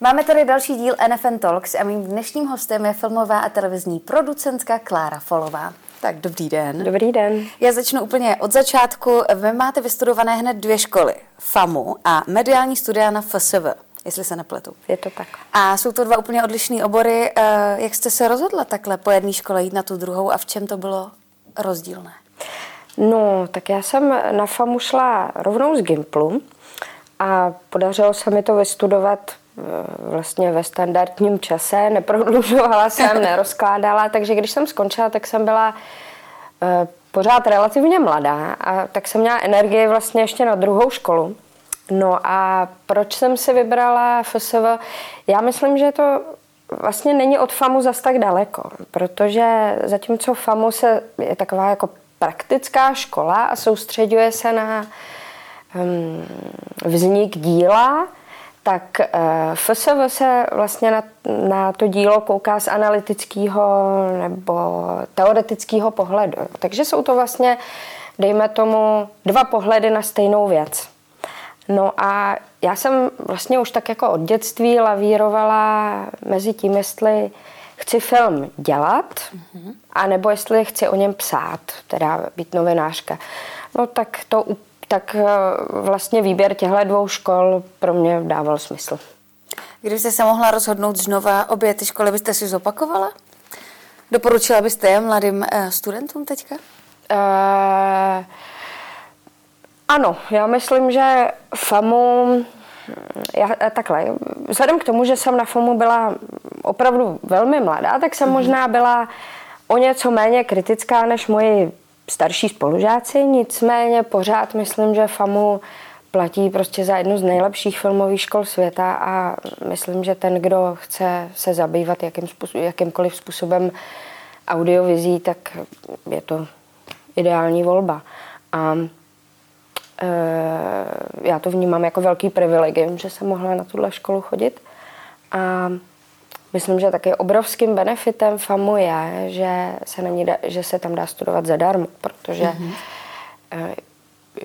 Máme tady další díl NFN Talks a mým dnešním hostem je filmová a televizní producentka Klára Folová. Tak dobrý den. Dobrý den. Já začnu úplně od začátku. Vy máte vystudované hned dvě školy. FAMu a mediální studia na FSV, jestli se nepletu. Je to tak. A jsou to dva úplně odlišné obory. Eh, jak jste se rozhodla takhle po jedné škole jít na tu druhou a v čem to bylo rozdílné? No, tak já jsem na FAMu šla rovnou z Gimplu a podařilo se mi to vystudovat vlastně ve standardním čase, neprodlužovala jsem, nerozkládala, takže když jsem skončila, tak jsem byla eh, pořád relativně mladá a tak jsem měla energii vlastně ještě na druhou školu. No a proč jsem si vybrala FSV? Já myslím, že to vlastně není od FAMu zas tak daleko, protože zatímco FAMu se je taková jako praktická škola a soustředuje se na um, vznik díla, tak uh, FSV se vlastně na, na to dílo kouká z analytického nebo teoretického pohledu. Takže jsou to vlastně, dejme tomu, dva pohledy na stejnou věc. No a já jsem vlastně už tak jako od dětství lavírovala mezi tím, jestli chci film dělat, mm-hmm. anebo jestli chci o něm psát, teda být novinářka. No tak to tak eh, vlastně výběr těchto dvou škol pro mě dával smysl. Kdybyste se mohla rozhodnout znova, obě ty školy byste si zopakovala? Doporučila byste je mladým uh, studentům teďka? Uh, ano, já myslím, že FAMu, já, takhle, vzhledem k tomu, že jsem na FAMu byla opravdu velmi mladá, tak jsem mm-hmm. možná byla o něco méně kritická než moji starší spolužáci, nicméně pořád myslím, že FAMu platí prostě za jednu z nejlepších filmových škol světa a myslím, že ten, kdo chce se zabývat jakým způsob, jakýmkoliv způsobem audiovizí, tak je to ideální volba. A e, já to vnímám jako velký privilegium, že jsem mohla na tuhle školu chodit. A Myslím, že taky obrovským benefitem FAMu je, že se, na ní da, že se tam dá studovat zadarmo, protože mm-hmm.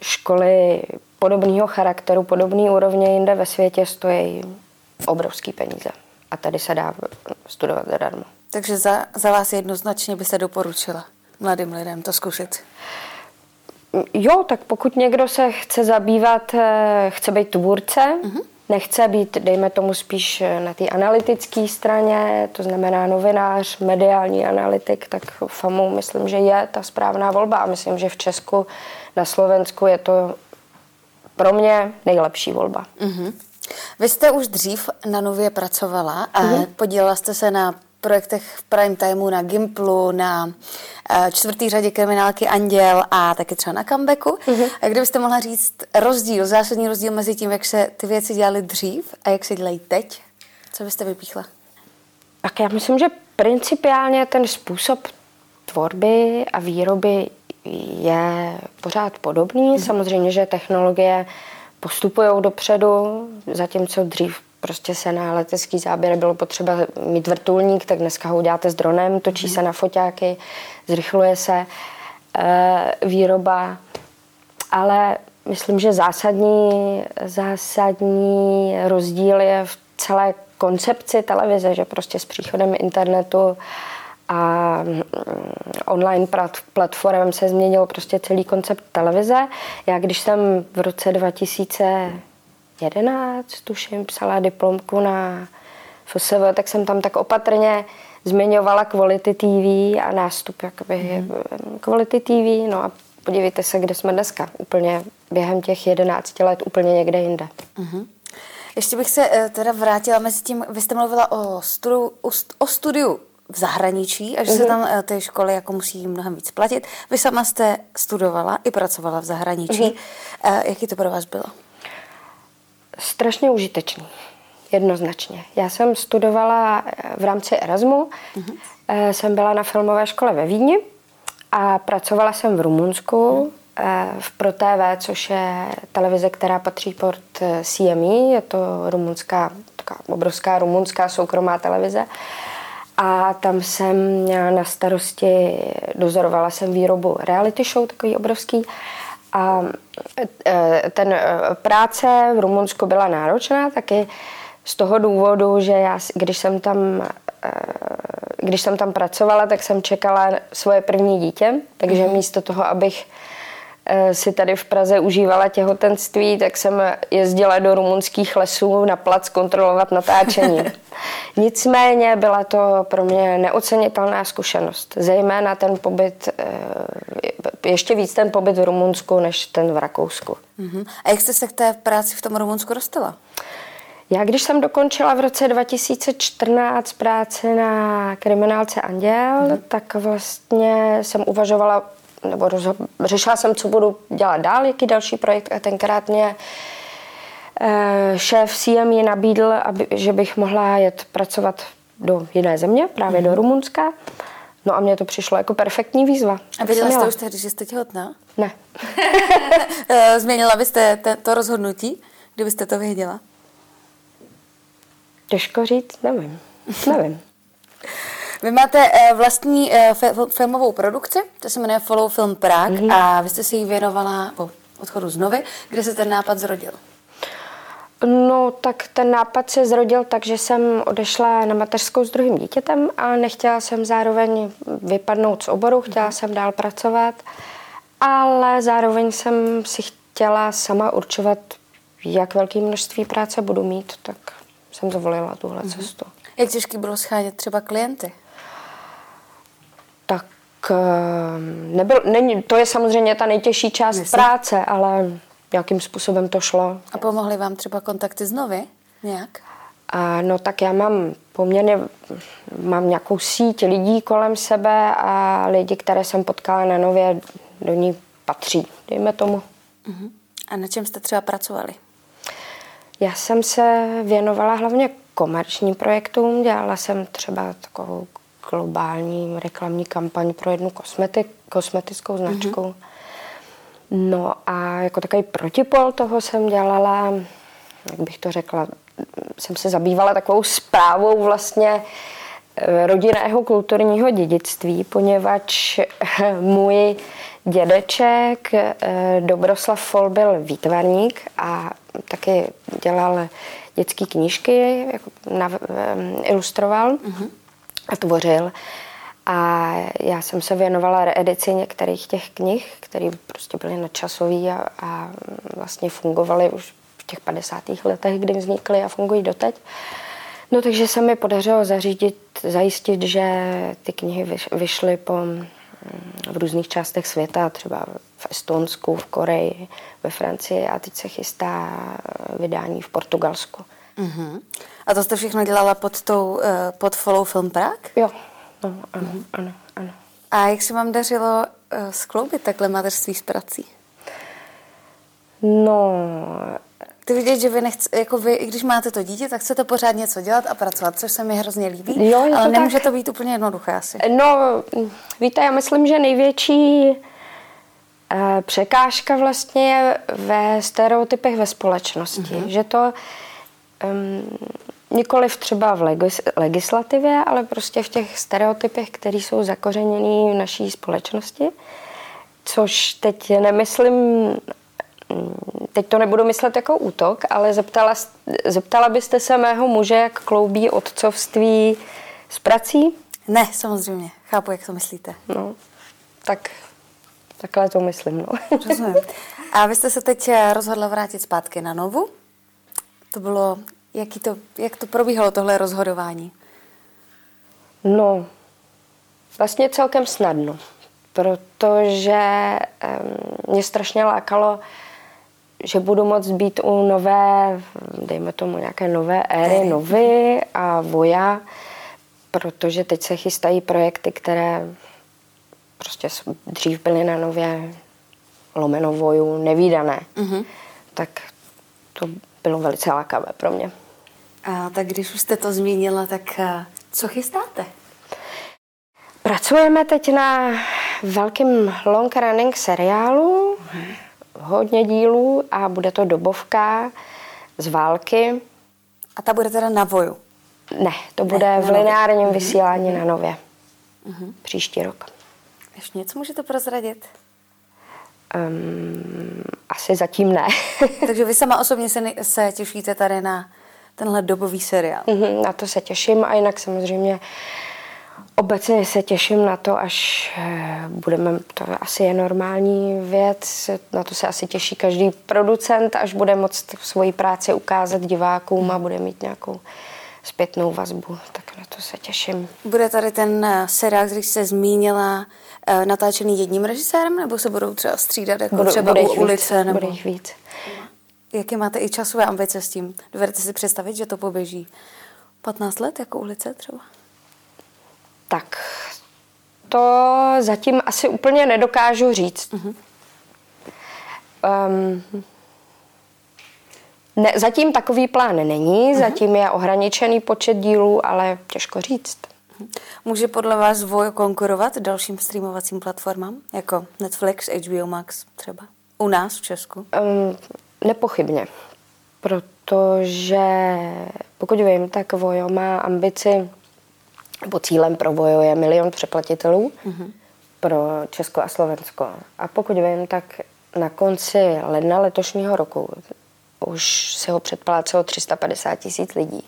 školy podobného charakteru, podobné úrovně jinde ve světě stojí obrovský peníze. A tady se dá studovat zadarmo. Takže za, za vás jednoznačně by se doporučila mladým lidem to zkusit? Jo, tak pokud někdo se chce zabývat, eh, chce být tvůrce, mm-hmm nechce být, dejme tomu, spíš na té analytické straně, to znamená novinář, mediální analytik, tak FAMu myslím, že je ta správná volba a myslím, že v Česku, na Slovensku je to pro mě nejlepší volba. Mm-hmm. Vy jste už dřív na Nově pracovala a mm-hmm. podílela jste se na projektech v prime timeu, na Gimplu, na uh, čtvrtý řadě kriminálky Anděl a taky třeba na comebacku. Mm-hmm. A kdybyste mohla říct rozdíl, zásadní rozdíl mezi tím, jak se ty věci dělaly dřív a jak se dělají teď, co byste vypíchla? Tak já myslím, že principiálně ten způsob tvorby a výroby je pořád podobný. Mm-hmm. Samozřejmě, že technologie postupují dopředu, zatímco dřív prostě se na letecký záběr bylo potřeba mít vrtulník, tak dneska ho uděláte s dronem, točí se na foťáky, zrychluje se e, výroba, ale myslím, že zásadní, zásadní rozdíl je v celé koncepci televize, že prostě s příchodem internetu a mm, online platformem se změnil prostě celý koncept televize. Já když jsem v roce 2000 11, tuším, psala diplomku na FSV, tak jsem tam tak opatrně zmiňovala Quality TV a nástup jakoby mm. Quality TV, no a podívejte se, kde jsme dneska, úplně během těch 11 let úplně někde jinde. Mm-hmm. Ještě bych se eh, teda vrátila mezi tím, vy jste mluvila o, studiu, o studiu v zahraničí a že mm-hmm. se mhm. tam eh, ty školy jako musí mnohem víc platit. Vy sama jste studovala i pracovala v zahraničí. Mm-hmm. Jaký to pro vás bylo? Strašně užitečný. Jednoznačně. Já jsem studovala eh, v rámci Erasmu, mm-hmm. jsem byla na filmové škole ve Vídni a pracovala jsem v Rumunsku mm-hmm. v ProTV, což je televize, která patří pod CME, je to rumunská, taková obrovská rumunská soukromá televize. A tam jsem měla na starosti, dozorovala jsem výrobu reality show, takový obrovský. A e, ten e, práce v Rumunsku byla náročná, taky z toho důvodu, že já, když jsem tam eh, když jsem tam pracovala, tak jsem čekala svoje první dítě, takže mm. místo toho, abych si tady v Praze užívala těhotenství, tak jsem jezdila do rumunských lesů na plac kontrolovat natáčení. Nicméně byla to pro mě neocenitelná zkušenost. Zejména ten pobyt, eh, ještě víc ten pobyt v Rumunsku, než ten v Rakousku. Uh-huh. A jak jste se k té práci v tom Rumunsku dostala? Já když jsem dokončila v roce 2014 práci na kriminálce Anděl, uh-huh. tak vlastně jsem uvažovala, nebo rozho- řešila jsem, co budu dělat dál, jaký další projekt a tenkrát mě Eh, šéf CME nabídl, aby, že bych mohla jet pracovat do jiné země, právě mm. do mhm. Rumunska. No a mně to přišlo jako perfektní výzva. A věděla jste už tehdy, že jste těhotná? Ne. Eh, změnila byste to rozhodnutí, kdybyste to věděla? Těžko říct, nevím. Nevím. Vy máte eh, vlastní filmovou produkci, to se jmenuje Follow Film Prague mm-hmm. a vy jste se jí věnovala po odchodu z Novy. Kde se ten nápad zrodil? No, tak ten nápad se zrodil tak, že jsem odešla na mateřskou s druhým dítětem a nechtěla jsem zároveň vypadnout z oboru, chtěla jsem dál pracovat, ale zároveň jsem si chtěla sama určovat, jak velké množství práce budu mít, tak jsem zvolila tuhle mm-hmm. cestu. Jak těžký bylo schánět třeba klienty? Tak ehm, nebyl, není, to je samozřejmě ta nejtěžší část Myslím. práce, ale jakým způsobem to šlo. A pomohly vám třeba kontakty z Novy nějak? A no tak já mám poměrně, mám nějakou síť lidí kolem sebe a lidi, které jsem potkala na Nově, do ní patří, dejme tomu. Uh-huh. A na čem jste třeba pracovali? Já jsem se věnovala hlavně komerčním projektům, dělala jsem třeba takovou globální reklamní kampaň pro jednu kosmetik, kosmetickou značku. Uh-huh. No a jako takový protipol toho jsem dělala, jak bych to řekla, jsem se zabývala takovou zprávou vlastně eh, rodinného kulturního dědictví, poněvadž můj dědeček eh, Dobroslav Fol byl výtvarník a taky dělal dětské knížky, jako eh, ilustroval uh-huh. A tvořil. A já jsem se věnovala reedici některých těch knih, které prostě byly nadčasové a, a vlastně fungovaly už v těch 50. letech, kdy vznikly a fungují doteď. No takže se mi podařilo zařídit, zajistit, že ty knihy vyšly po, mm, v různých částech světa, třeba v Estonsku, v Koreji, ve Francii a teď se chystá vydání v Portugalsku. Uh-huh. A to jste všechno dělala pod, tou, eh, pod Follow Film Prague? Jo. Ano, ano, mm-hmm. ano, ano. A jak se vám dařilo uh, skloubit takhle mateřství s prací? No... Ty vidět, že vy nechce, jako vy, i když máte to dítě, tak chcete pořád něco dělat a pracovat, což se mi hrozně líbí, jo, ale to nemůže tak. to být úplně jednoduché asi. No, víte, já myslím, že největší uh, překážka vlastně je ve stereotypech ve společnosti, mm-hmm. že to um, Nikoliv třeba v legis, legislativě, ale prostě v těch stereotypech, které jsou zakořeněné v naší společnosti. Což teď nemyslím, teď to nebudu myslet jako útok, ale zeptala, zeptala byste se mého muže, jak kloubí otcovství s prací? Ne, samozřejmě. Chápu, jak to myslíte. No, tak takhle to myslím. No. Rozumím. A vy jste se teď rozhodla vrátit zpátky na Novu. To bylo Jaký to, jak to probíhalo tohle rozhodování? No, vlastně celkem snadno, protože mě strašně lákalo, že budu moct být u nové, dejme tomu nějaké nové éry, novy a voja, protože teď se chystají projekty, které prostě dřív byly na nově lomeno voju nevýdané. Mm-hmm. Tak to bylo velice lákavé pro mě. A tak když už jste to zmínila, tak eh, co chystáte? Pracujeme teď na velkým long running seriálu, hodně dílů a bude to dobovka z války. A ta bude teda na voju? Ne, to bude ne, v lineárním mhm. vysílání mm-hmm. na nově. Mm-hmm. Příští rok. Ještě něco můžete prozradit? Um, asi zatím ne. Takže vy sama osobně se, se těšíte tady na tenhle dobový seriál. Mm-hmm, na to se těším a jinak samozřejmě obecně se těším na to, až eh, budeme, to asi je normální věc, na to se asi těší každý producent, až bude moct svoji práci ukázat divákům a bude mít nějakou zpětnou vazbu, tak na to se těším. Bude tady ten eh, seriál, který jste zmínila, eh, natáčený jedním režisérem, nebo se budou třeba střídat jako Budu, třeba u ulice? Víc, nebo... Bude jich víc. Jaké máte i časové ambice s tím? Dovedete si představit, že to poběží 15 let jako ulice třeba? Tak to zatím asi úplně nedokážu říct. Uh-huh. Um, ne, zatím takový plán není, uh-huh. zatím je ohraničený počet dílů, ale těžko říct. Mhm. Může podle vás Vojo konkurovat dalším streamovacím platformám, jako Netflix, HBO Max třeba? U nás v Česku? Um, nepochybně, protože pokud vím, tak Vojo má ambici, nebo cílem pro Vojo je milion přeplatitelů uh-huh. pro Česko a Slovensko. A pokud vím, tak na konci ledna letošního roku už se ho předplácelo 350 tisíc lidí,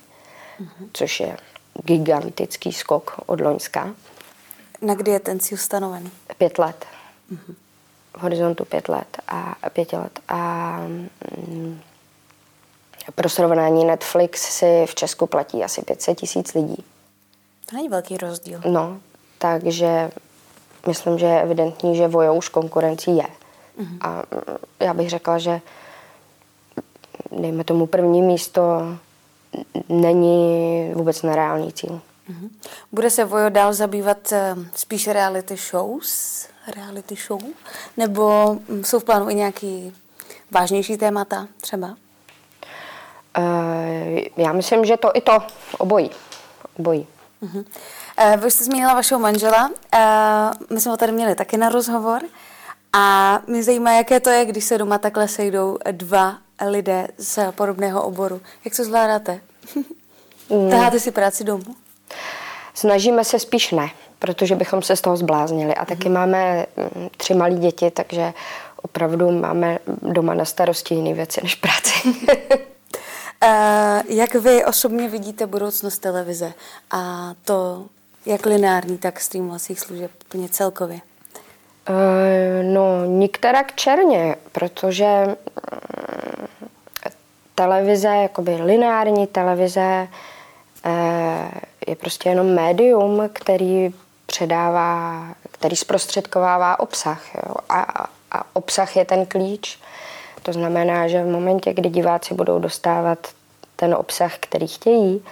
což je gigantický skok od Loňska. Na kdy je ten cíl stanovený? Pět let. Uh-huh. V horizontu pět let a pěti let. A mm, pro srovnání Netflix si v Česku platí asi 500 tisíc lidí. To není velký rozdíl. No, takže myslím, že je evidentní, že Vojo už konkurencí je. Uh-huh. A mm, já bych řekla, že dejme tomu první místo není vůbec nereálný cíl. Uh-huh. Bude se Vojo dál zabývat uh, spíš reality shows, reality show, nebo mm, jsou v plánu i nějaký vážnější témata třeba? Uh, já myslím, že to i to, obojí. obojí. Uh-huh. Uh, vy jste zmínila vašeho manžela, uh, my jsme ho tady měli taky na rozhovor a mě zajímá, jaké to je, když se doma takhle sejdou dva lidé z podobného oboru. Jak to zvládáte? Mm. Taháte si práci domů? Snažíme se spíš ne, protože bychom se z toho zbláznili. A taky mm. máme tři malé děti, takže opravdu máme doma na starosti jiné věci než práci. Uh, jak vy osobně vidíte budoucnost televize a to jak lineární, tak streamovacích služeb úplně celkově? Uh, no, nikterak černě, protože televize, jakoby lineární televize uh, je prostě jenom médium, který předává, který zprostředkovává obsah. Jo? A, a obsah je ten klíč. To znamená, že v momentě, kdy diváci budou dostávat ten obsah, který chtějí,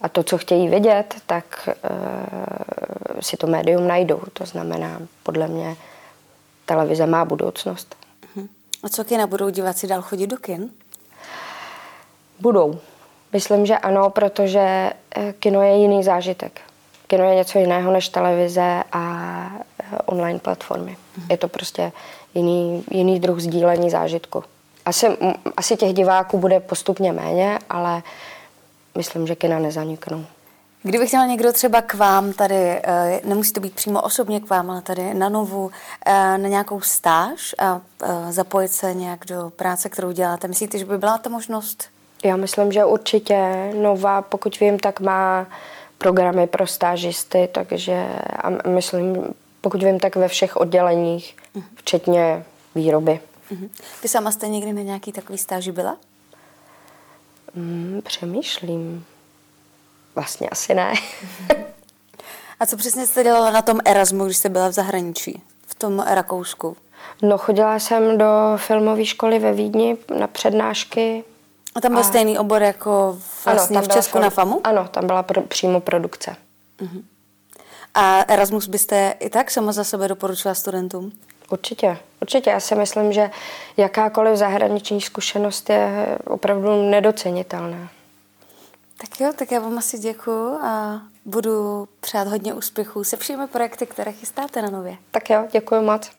a to, co chtějí vidět, tak uh, si to médium najdou. To znamená, podle mě, televize má budoucnost. Uh-huh. A co kina budou diváci dál chodit do kin? Budou. Myslím, že ano, protože eh, kino je jiný zážitek. Kino je něco jiného než televize a eh, online platformy. Uh-huh. Je to prostě jiný, jiný druh sdílení zážitku. Asi, asi těch diváků bude postupně méně, ale myslím, že kina nezaniknou. Kdyby chtěl někdo třeba k vám tady, eh, nemusí to být přímo osobně k vám, ale tady na novu, na nějakou stáž a zapojit se nějak do práce, kterou děláte, myslíte, že by byla ta možnost? Já myslím, že určitě nová, pokud vím, tak má programy pro stážisty, takže a myslím, pokud vím, tak ve všech odděleních, mhm. včetně výroby. Mhm. Vy sama jste někdy na nějaký takový stáži byla? Mm, přemýšlím. Vlastně asi ne. A co přesně jste dělala na tom Erasmu, když jste byla v zahraničí? V tom Rakousku? No, chodila jsem do filmové školy ve Vídni na přednášky. A tam byl a... stejný obor jako vlastně ano, v Česku na FAMu? Ano, tam byla pro, přímo produkce. Uh-huh. A Erasmus byste i tak sama za sebe doporučila studentům? Určitě, určitě. Já si myslím, že jakákoliv zahraniční zkušenost je opravdu nedocenitelná. Tak jo, tak já vám asi děkuju a budu přát hodně úspěchů se všemi projekty, které chystáte na nově. Tak jo, děkuji moc.